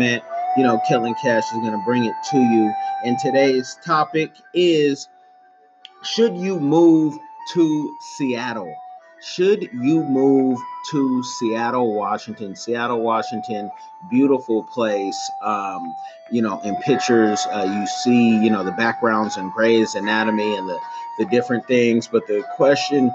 you know, Kellen Cash is going to bring it to you. And today's topic is Should you move to Seattle? Should you move to Seattle, Washington? Seattle, Washington, beautiful place. Um, you know, in pictures, uh, you see, you know, the backgrounds and Grey's Anatomy and the, the different things. But the question,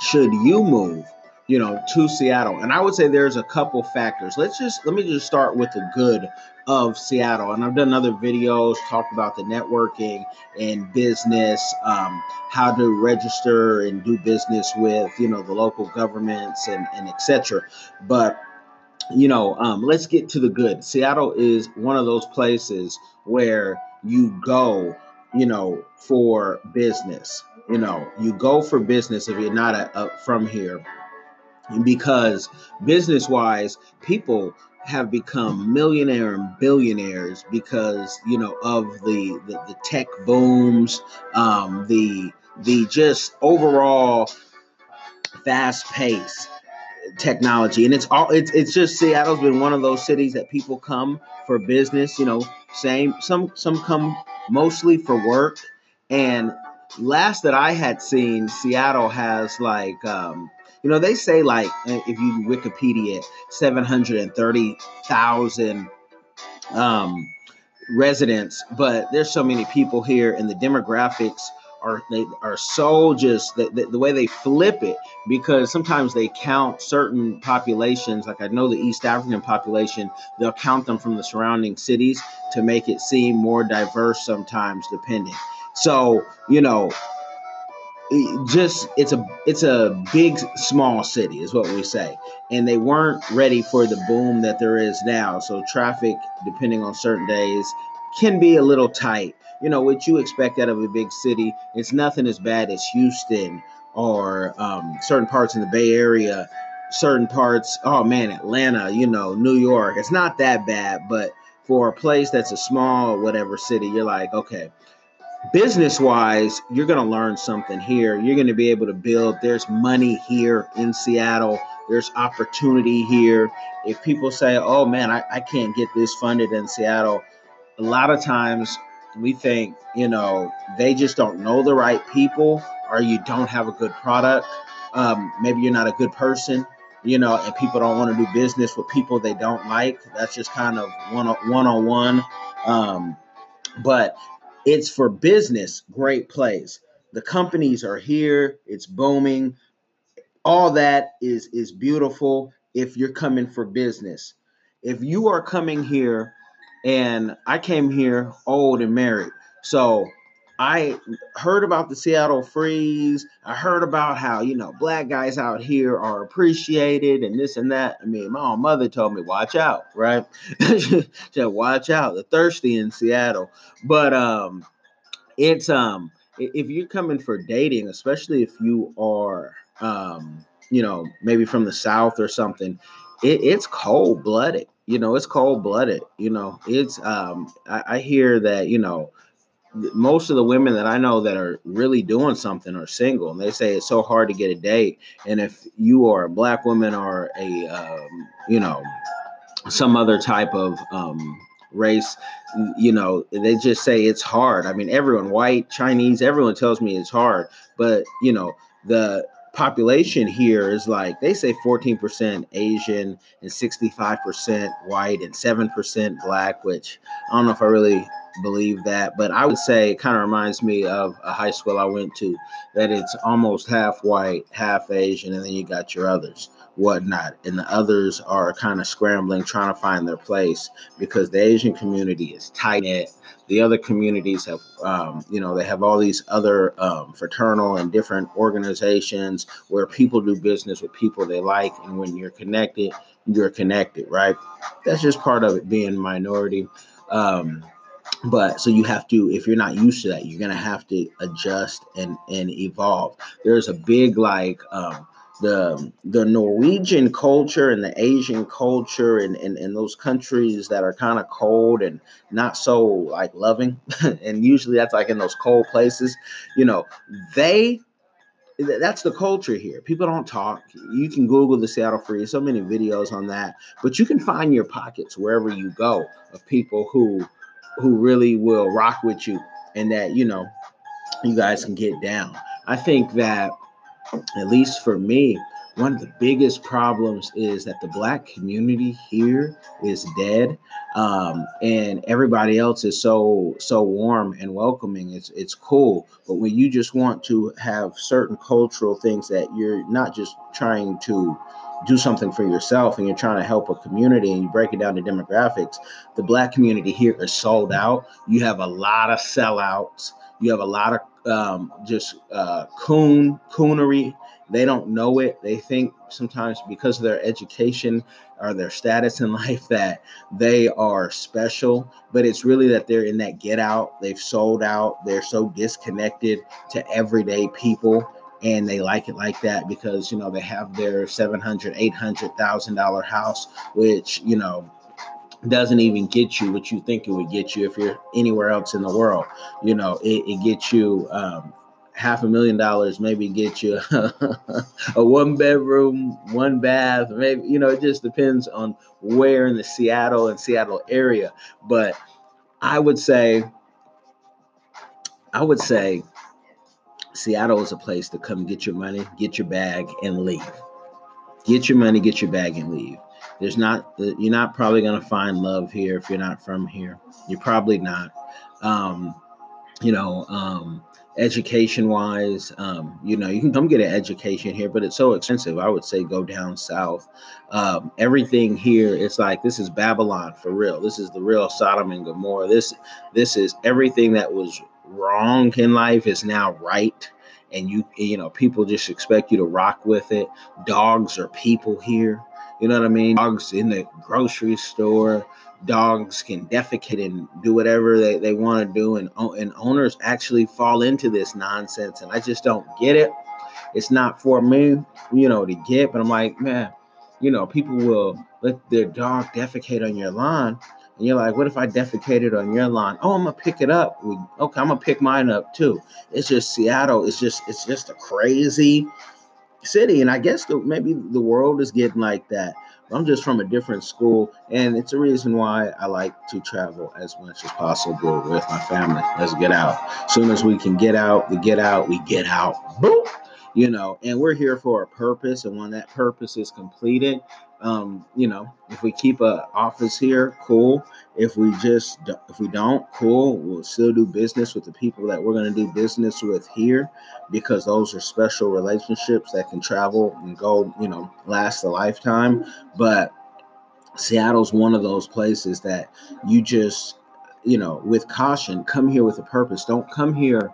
should you move? You know, to Seattle. And I would say there's a couple factors. Let's just let me just start with the good of Seattle. And I've done other videos talked about the networking and business, um, how to register and do business with, you know, the local governments and, and etc. But you know, um, let's get to the good. Seattle is one of those places where you go, you know, for business. You know, you go for business if you're not a, a, from here because business wise, people have become millionaire and billionaires because you know of the the, the tech booms, um, the the just overall fast pace technology, and it's all it's it's just Seattle's been one of those cities that people come for business. You know, same some some come mostly for work, and last that I had seen, Seattle has like um, you know, they say like if you Wikipedia, seven hundred and thirty thousand um, residents, but there's so many people here, and the demographics are they are so just the, the, the, way they flip it because sometimes they count certain populations like i know the east african population they'll count them from the surrounding cities to make it seem more diverse sometimes depending. So you know just it's a it's a big small city is what we say. And they weren't ready for the boom that there is now. So traffic depending on certain days can be a little tight. You know what you expect out of a big city it's nothing as bad as houston or um, certain parts in the bay area certain parts oh man atlanta you know new york. It's not that bad but for a place that's a small whatever city you're like okay business wise, you're going to learn something here. You're going to be able to build. There's money here in Seattle. There's opportunity here. If people say, oh man, I, I can't get this funded in Seattle, a lot of times we think, you know, they just don't know the right people or you don't have a good product. Um, maybe you're not a good person, you know, and people don't want to do business with people they don't like. That's just kind of one one on one. Um, but it's for business, great place. The companies are here, it's booming. All that is is beautiful if you're coming for business. If you are coming here and I came here old and married. So I heard about the Seattle Freeze. I heard about how, you know, black guys out here are appreciated and this and that. I mean, my own mother told me, watch out, right? she said, watch out. The thirsty in Seattle. But um it's um if you're coming for dating, especially if you are um, you know, maybe from the south or something, it, it's cold blooded. You know, it's cold blooded. You know, it's um I, I hear that, you know, most of the women that I know that are really doing something are single, and they say it's so hard to get a date. And if you are a black woman or a, um, you know, some other type of um, race, you know, they just say it's hard. I mean, everyone, white, Chinese, everyone tells me it's hard, but you know, the population here is like they say 14% Asian and 65% white and 7% black, which I don't know if I really believe that, but I would say it kind of reminds me of a high school I went to that it's almost half white, half Asian, and then you got your others, whatnot. And the others are kind of scrambling, trying to find their place because the Asian community is tight knit. The other communities have, um, you know, they have all these other um, fraternal and different organizations where people do business with people they like. And when you're connected, you're connected, right? That's just part of it being minority. Um, but so you have to if you're not used to that you're gonna have to adjust and and evolve. There's a big like um the the norwegian culture and the asian culture and and, and those countries that are kind of cold and not so like loving. And usually that's like in those cold places. You know they that's the culture here. People don't talk. You can Google the Seattle Freeze, so many videos on that, but you can find your pockets wherever you go of people who who really will rock with you and that you know you guys can get down. I think that at least for me, one of the biggest problems is that the black community here is dead um, and everybody else is so so warm and welcoming it's it's cool but when you just want to have certain cultural things that you're not just trying to do something for yourself and you're trying to help a community and you break it down to demographics the black community here is sold out you have a lot of sellouts you have a lot of um, just uh, coon coonery they don't know it. They think sometimes because of their education or their status in life that they are special, but it's really that they're in that get out. They've sold out. They're so disconnected to everyday people and they like it like that because you know they have their 700 800000 dollar house which you know doesn't even get you what you think it would get you if you're anywhere else in the world you know it, it gets you um, half a million dollars maybe get you a one bedroom, one bath, maybe you know, it just depends on where in the Seattle and Seattle area. But I would say I would say Seattle is a place to come get your money, get your bag, and leave. Get your money, get your bag, and leave. There's not you're not probably gonna find love here if you're not from here. You're probably not. Um, you know, um, education wise um, you know you can come get an education here but it's so expensive i would say go down south um, everything here it's like this is babylon for real this is the real sodom and gomorrah this this is everything that was wrong in life is now right and you you know people just expect you to rock with it. Dogs are people here. You know what i mean? Dogs in the grocery store dogs can defecate and do whatever they, they want to do and, and owners actually fall into this nonsense and i just don't get it. It's not for me you know to get but i'm like man you know people will let their dog defecate on your lawn and you're like what if i defecated on your lawn oh i'm gonna pick it up okay i'm gonna pick mine up too it's just seattle it's just it's just a crazy city and i guess the, maybe the world is getting like that I'm just from a different school, and it's a reason why I like to travel as much as possible with my family. Let's get out. As soon as we can get out, we get out, we get out. Boom! You know, and we're here for a purpose, and when that purpose is completed, um, you know, if we keep a office here, cool. If we just if we don't, cool. We'll still do business with the people that we're going to do business with here, because those are special relationships that can travel and go, you know, last a lifetime. But Seattle's one of those places that you just, you know, with caution, come here with a purpose. Don't come here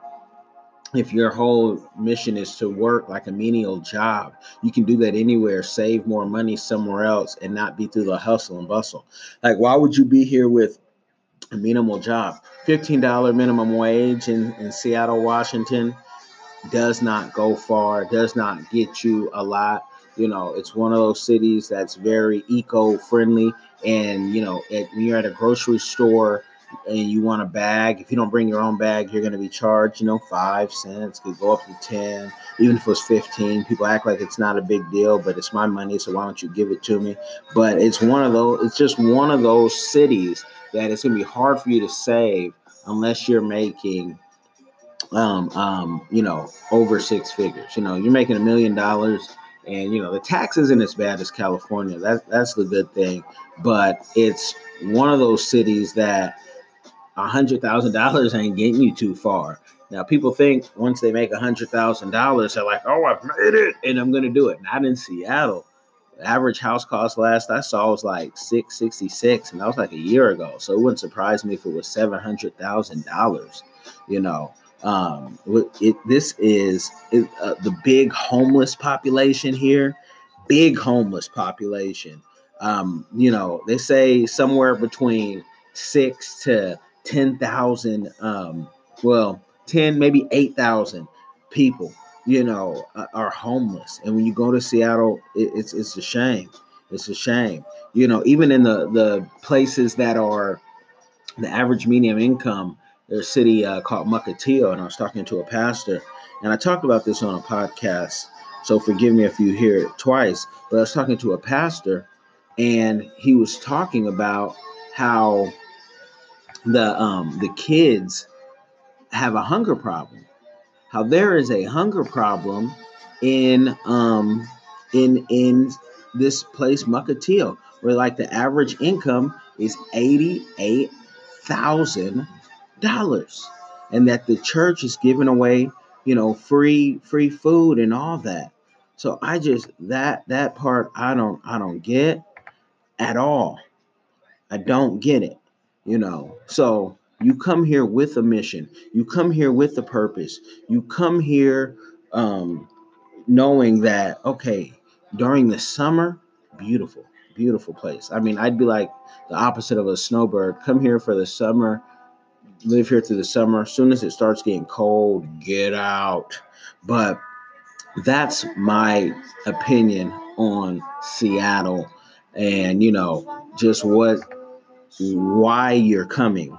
if your whole mission is to work like a menial job, you can do that anywhere, save more money somewhere else, and not be through the hustle and bustle. Like, why would you be here with a minimal job? $15 minimum wage in, in Seattle, Washington does not go far, does not get you a lot. You know, it's one of those cities that's very eco friendly. And, you know, when you're at a grocery store, and you want a bag, if you don't bring your own bag, you're going to be charged, you know, five cents, could go up to 10, even if it was 15. People act like it's not a big deal, but it's my money, so why don't you give it to me? But it's one of those, it's just one of those cities that it's going to be hard for you to save unless you're making, um, um, you know, over six figures. You know, you're making a million dollars and you know the tax isn't as bad as California. That that's the good thing, but it's one of those cities that a hundred thousand dollars ain't getting you too far. Now people think once they make a hundred thousand dollars, they're like, "Oh, I've made it, and I'm gonna do it." Not in Seattle. The average house cost last I saw was like six sixty six, and that was like a year ago. So it wouldn't surprise me if it was seven hundred thousand dollars. You know, um, it, this is it, uh, the big homeless population here. Big homeless population. Um, you know, they say somewhere between six to 10,000, um, well, 10, maybe 8,000 people, you know, are homeless. And when you go to Seattle, it, it's, it's a shame. It's a shame. You know, even in the, the places that are the average medium income, there's a city uh, called Mukilteo, and I was talking to a pastor, And I talked about this on a podcast, so forgive me if you hear it twice. But I was talking to a pastor, and he was talking about how the um, the kids have a hunger problem. How there is a hunger problem in um, in in this place Mukilteo, where like the average income is eighty eight thousand dollars, and that the church is giving away you know free free food and all that. So I just that that part I don't I don't get at all. I don't get it, you know. So you come here with a mission. You come here with a purpose. You come here um, knowing that okay, during the summer, beautiful, beautiful place. I mean, I'd be like the opposite of a snowbird. Come here for the summer, live here through the summer. As soon as it starts getting cold, get out. But that's my opinion on Seattle and you know just what why you're coming.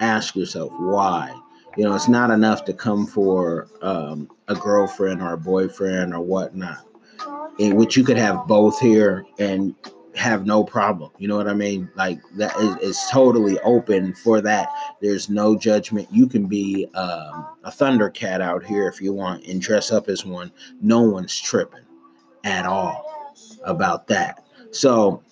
Ask yourself why. You know it's not enough to come for um, a girlfriend or a boyfriend or whatnot. In which you could have both here and have no problem. You know what i mean? Like that is totally open for that. There's no judgment. You can be um, a thundercat out here if you want and dress up as one. No one's tripping at all about that. So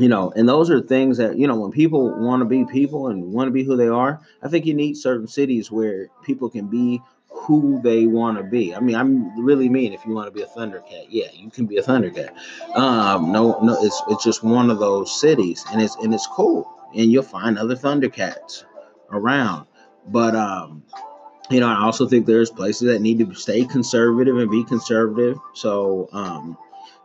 you know, and those are things that, you know, when people want to be people and want to be who they are, I think you need certain cities where people can be who they want to be. I mean, I'm really mean if you want to be a Thundercat, yeah, you can be a Thundercat. Um, no, no, it's it's just one of those cities, and it's and it's cool, and you'll find other Thundercats around. But um, you know, I also think there's places that need to stay conservative and be conservative. So um,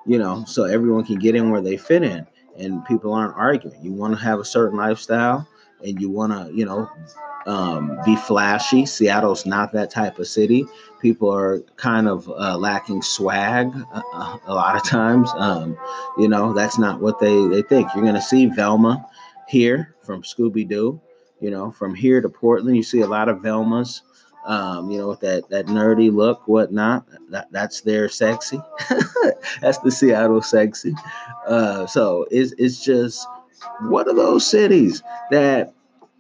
you know, so everyone can get in where they fit in and people aren't arguing. You want to have a certain lifestyle and you want to, you know, um, be flashy. Seattle's not that type of city. People are kind of uh, lacking swag uh, uh a lot of times. Um, you know, that's not what they, they think. You're going to see Velma here from Scooby Doo. You know, from here to Portland, you see a lot of Velmas um, you know, with that that nerdy look, whatnot. That that's their sexy. that's the Seattle sexy. Uh, so it's it's just one of those cities that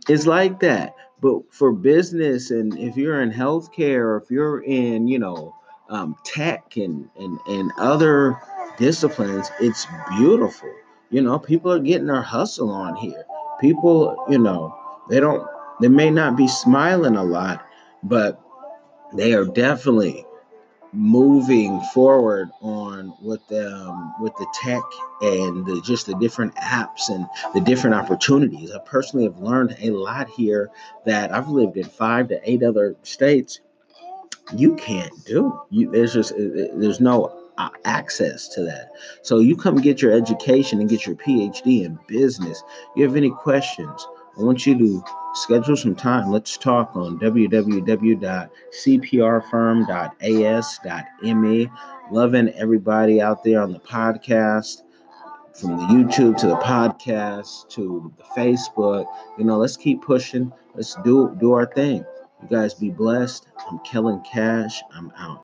is like that. But for business, and if you're in healthcare, if you're in, you know, um, tech and and and other disciplines, it's beautiful. You know, people are getting their hustle on here. People, you know, they don't, they may not be smiling a lot, but they are definitely moving forward on with them with the tech and the, just the different apps and the different opportunities. I personally have learned a lot here that I've lived in five to eight other states. You can't do. You, there's just there's no uh, access to that. So you come get your education and get your PhD in business. You have any questions? I want you to schedule some time. Let's talk on www.cprfirm.as.me. Loving everybody out there on the podcast, from the YouTube to the podcast to the Facebook. You know, let's keep pushing. Let's do do our thing. You guys be blessed. I'm Kellen Cash. I'm out.